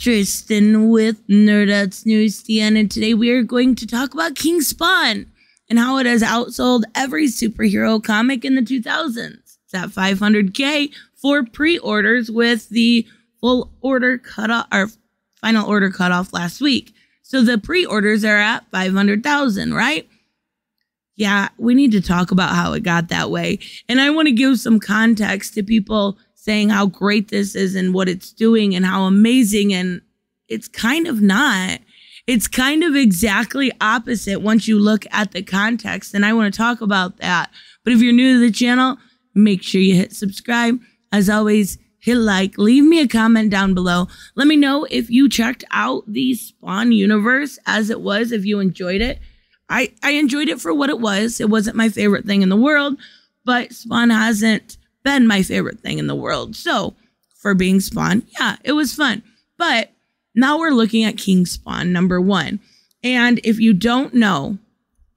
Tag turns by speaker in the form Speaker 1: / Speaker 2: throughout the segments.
Speaker 1: Tristan with Nerdouts Newsstand, and today we are going to talk about King Spawn and how it has outsold every superhero comic in the 2000s. It's at 500k for pre-orders with the full order cutoff or final order cutoff last week. So the pre-orders are at 500,000, right? Yeah, we need to talk about how it got that way. And I want to give some context to people saying how great this is and what it's doing and how amazing. And it's kind of not. It's kind of exactly opposite once you look at the context. And I want to talk about that. But if you're new to the channel, make sure you hit subscribe. As always, hit like, leave me a comment down below. Let me know if you checked out the Spawn universe as it was, if you enjoyed it. I, I enjoyed it for what it was. It wasn't my favorite thing in the world, but Spawn hasn't been my favorite thing in the world. So, for being Spawn, yeah, it was fun. But now we're looking at King Spawn number one. And if you don't know,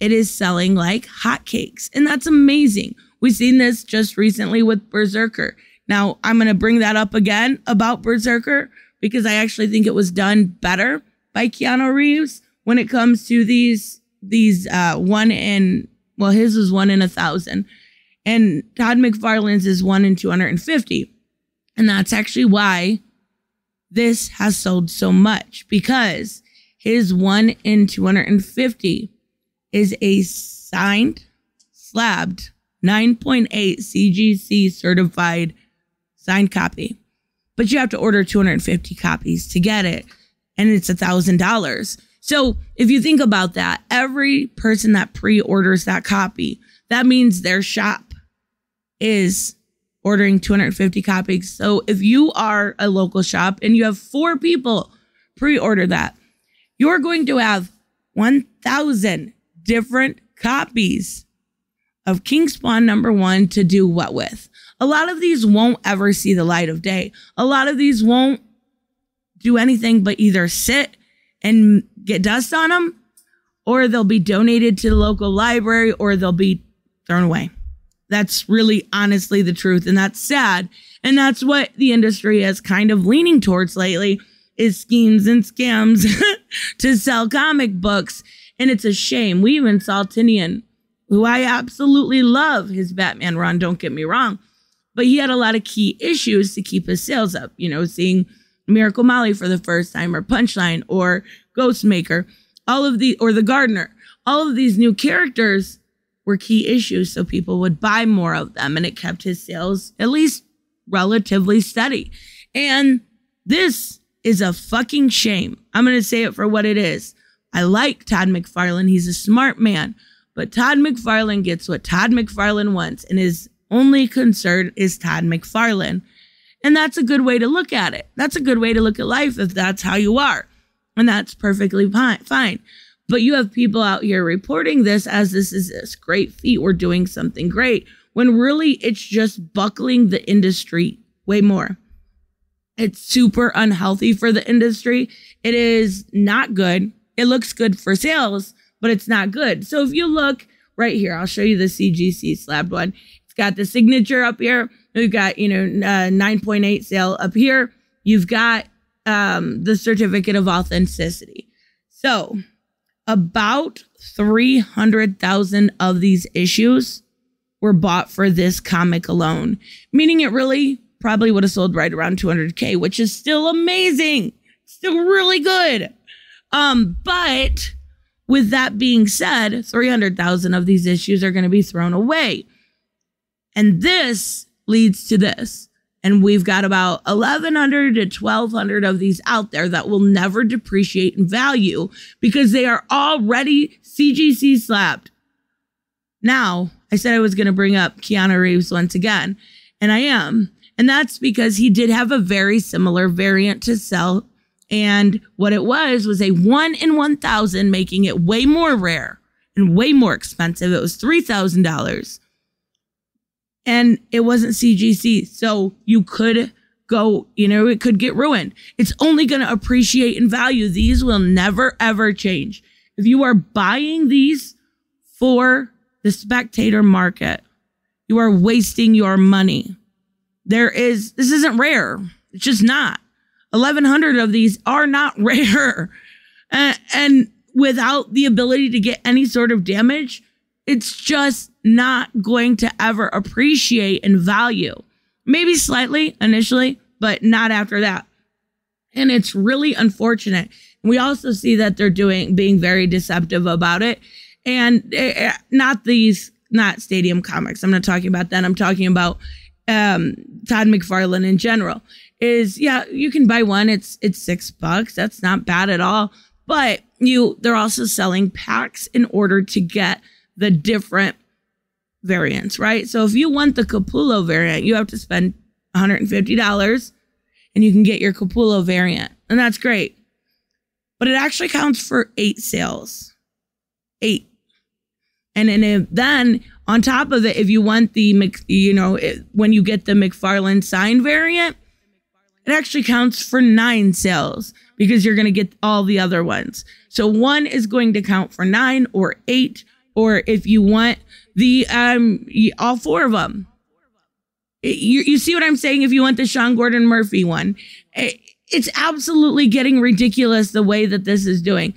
Speaker 1: it is selling like hotcakes. And that's amazing. We've seen this just recently with Berserker. Now, I'm going to bring that up again about Berserker because I actually think it was done better by Keanu Reeves when it comes to these, these, uh, one in, well, his was one in a thousand and Todd McFarlane's is one in 250. And that's actually why this has sold so much because his one in 250 is a signed, slabbed 9.8 CGC certified signed copy. But you have to order 250 copies to get it, and it's a thousand dollars. So if you think about that, every person that pre-orders that copy, that means their shop is ordering 250 copies. So if you are a local shop and you have four people pre order that, you're going to have 1,000 different copies of King Spawn number one to do what with. A lot of these won't ever see the light of day. A lot of these won't do anything but either sit and get dust on them, or they'll be donated to the local library, or they'll be thrown away. That's really honestly the truth. And that's sad. And that's what the industry is kind of leaning towards lately is schemes and scams to sell comic books. And it's a shame. We even saw Tynion, who I absolutely love his Batman run, don't get me wrong. But he had a lot of key issues to keep his sales up. You know, seeing Miracle Molly for the first time, or Punchline, or Ghostmaker, all of the, or the Gardener, all of these new characters were key issues so people would buy more of them and it kept his sales at least relatively steady. And this is a fucking shame. I'm going to say it for what it is. I like Todd McFarlane. He's a smart man, but Todd McFarlane gets what Todd McFarlane wants and his only concern is Todd McFarlane. And that's a good way to look at it. That's a good way to look at life if that's how you are. And that's perfectly fine. But you have people out here reporting this as this is this great feat. We're doing something great when really it's just buckling the industry way more. It's super unhealthy for the industry. It is not good. It looks good for sales, but it's not good. So if you look right here, I'll show you the CGC slabbed one. It's got the signature up here. We've got, you know, uh, 9.8 sale up here. You've got um, the certificate of authenticity. So about 300,000 of these issues were bought for this comic alone, meaning it really probably would have sold right around 200K, which is still amazing. Still really good. Um, but with that being said, 300,000 of these issues are going to be thrown away. And this leads to this. And we've got about 1,100 to 1,200 of these out there that will never depreciate in value because they are already CGC slabbed. Now, I said I was going to bring up Keanu Reeves once again, and I am. And that's because he did have a very similar variant to sell. And what it was was a one in 1,000, making it way more rare and way more expensive. It was $3,000 and it wasn't CGC. So you could go, you know, it could get ruined. It's only going to appreciate in value. These will never, ever change. If you are buying these for the spectator market, you are wasting your money. There is, this isn't rare. It's just not. 1100 of these are not rare. And, and without the ability to get any sort of damage, it's just not going to ever appreciate and value. Maybe slightly initially, but not after that. And it's really unfortunate. We also see that they're doing being very deceptive about it. And uh, not these, not Stadium Comics. I'm not talking about that. I'm talking about um, Todd McFarlane in general. Is yeah, you can buy one. It's it's six bucks. That's not bad at all. But you, they're also selling packs in order to get the different variants, right? So if you want the Capullo variant, you have to spend $150 and you can get your Capullo variant. And that's great. But it actually counts for eight sales. Eight. And then, then on top of it, if you want the, you know, when you get the McFarlane sign variant, it actually counts for nine sales because you're going to get all the other ones. So one is going to count for nine or eight, or if you want the um all four of them. You, you see what I'm saying? If you want the Sean Gordon Murphy one, it's absolutely getting ridiculous the way that this is doing.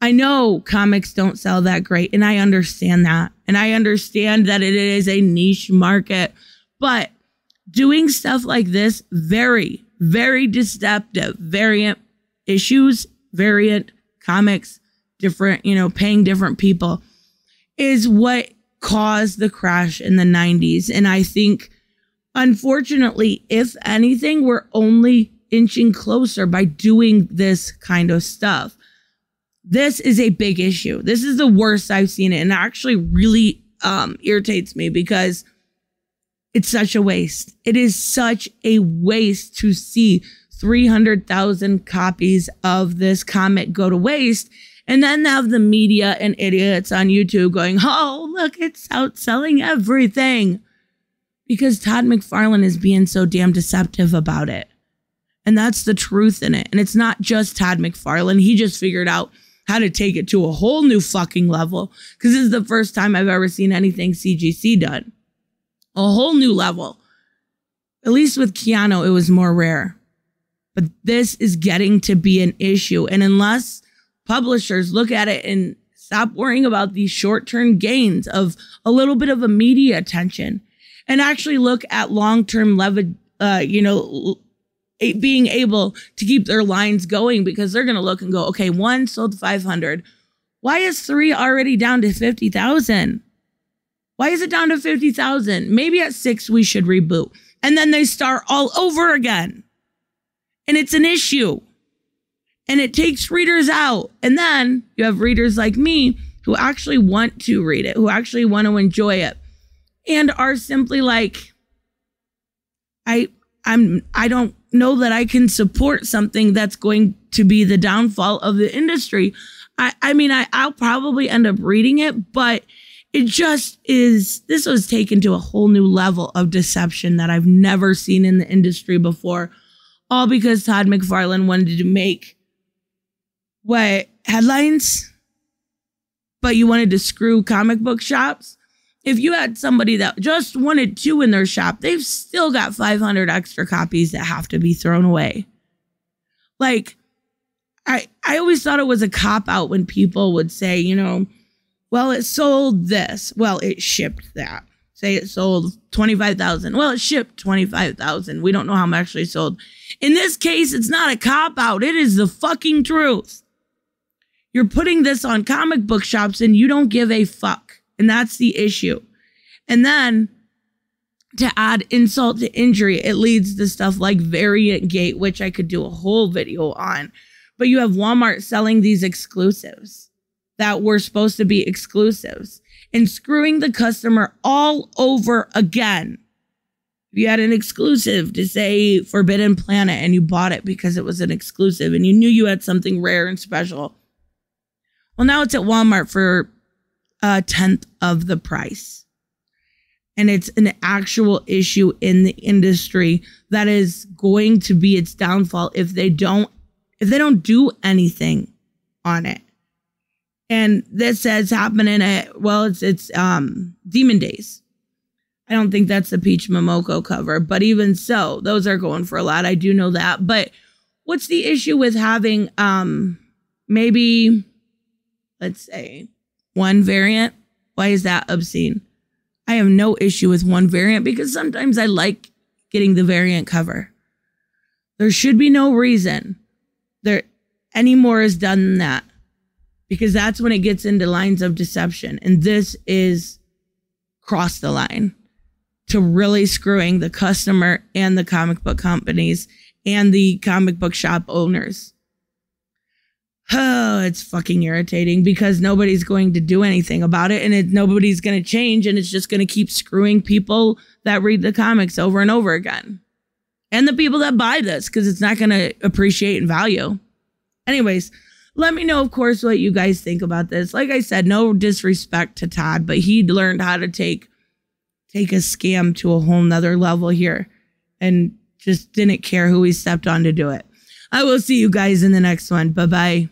Speaker 1: I know comics don't sell that great, and I understand that. And I understand that it is a niche market, but doing stuff like this, very, very deceptive variant issues, variant comics, different, you know, paying different people is what caused the crash in the 90s. And I think, unfortunately, if anything, we're only inching closer by doing this kind of stuff. This is a big issue. This is the worst I've seen it. And it actually really um, irritates me because it's such a waste. It is such a waste to see 300,000 copies of this comic go to waste and then have the media and idiots on YouTube going, oh, look, it's outselling everything. Because Todd McFarlane is being so damn deceptive about it. And that's the truth in it. And it's not just Todd McFarlane. He just figured out how to take it to a whole new fucking level. Because this is the first time I've ever seen anything CGC done. A whole new level. At least with Keanu, it was more rare. But this is getting to be an issue. And unless publishers look at it and stop worrying about these short term gains of a little bit of a media attention and actually look at long term level, uh, you know, being able to keep their lines going because they're going to look and go, okay, one sold 500. Why is three already down to 50,000? Why is it down to 50,000? Maybe at six we should reboot. And then they start all over again. And it's an issue and it takes readers out. And then you have readers like me who actually want to read it, who actually want to enjoy it, and are simply like, I I'm I don't know that I can support something that's going to be the downfall of the industry. I I mean I I'll probably end up reading it, but it just is this was taken to a whole new level of deception that I've never seen in the industry before. All because Todd McFarlane wanted to make what headlines, but you wanted to screw comic book shops. If you had somebody that just wanted two in their shop, they've still got 500 extra copies that have to be thrown away. Like, I I always thought it was a cop out when people would say, you know, well, it sold this. Well, it shipped that. Say it sold 25,000. Well, it shipped 25,000. We don't know how much actually sold. In this case, it's not a cop out. It is the fucking truth. You're putting this on comic book shops and you don't give a fuck. And that's the issue. And then to add insult to injury, it leads to stuff like Variant Gate, which I could do a whole video on. But you have Walmart selling these exclusives that were supposed to be exclusives and screwing the customer all over again. You had an exclusive to say Forbidden Planet and you bought it because it was an exclusive and you knew you had something rare and special, well, now it's at Walmart for a tenth of the price. And it's an actual issue in the industry that is going to be its downfall if they don't if they don't do anything on it. And this has happening at well, it's it's um Demon Days. I don't think that's the Peach Momoko cover, but even so, those are going for a lot. I do know that. But what's the issue with having um maybe let's say one variant? Why is that obscene? I have no issue with one variant because sometimes I like getting the variant cover. There should be no reason there any more is done than that because that's when it gets into lines of deception. And this is cross the line to really screwing the customer and the comic book companies and the comic book shop owners. Oh, it's fucking irritating because nobody's going to do anything about it and it, nobody's going to change and it's just going to keep screwing people that read the comics over and over again. And the people that buy this because it's not going to appreciate in value. Anyways, let me know, of course, what you guys think about this. Like I said, no disrespect to Todd, but he learned how to take take a scam to a whole nother level here and just didn't care who he stepped on to do it. I will see you guys in the next one. Bye bye.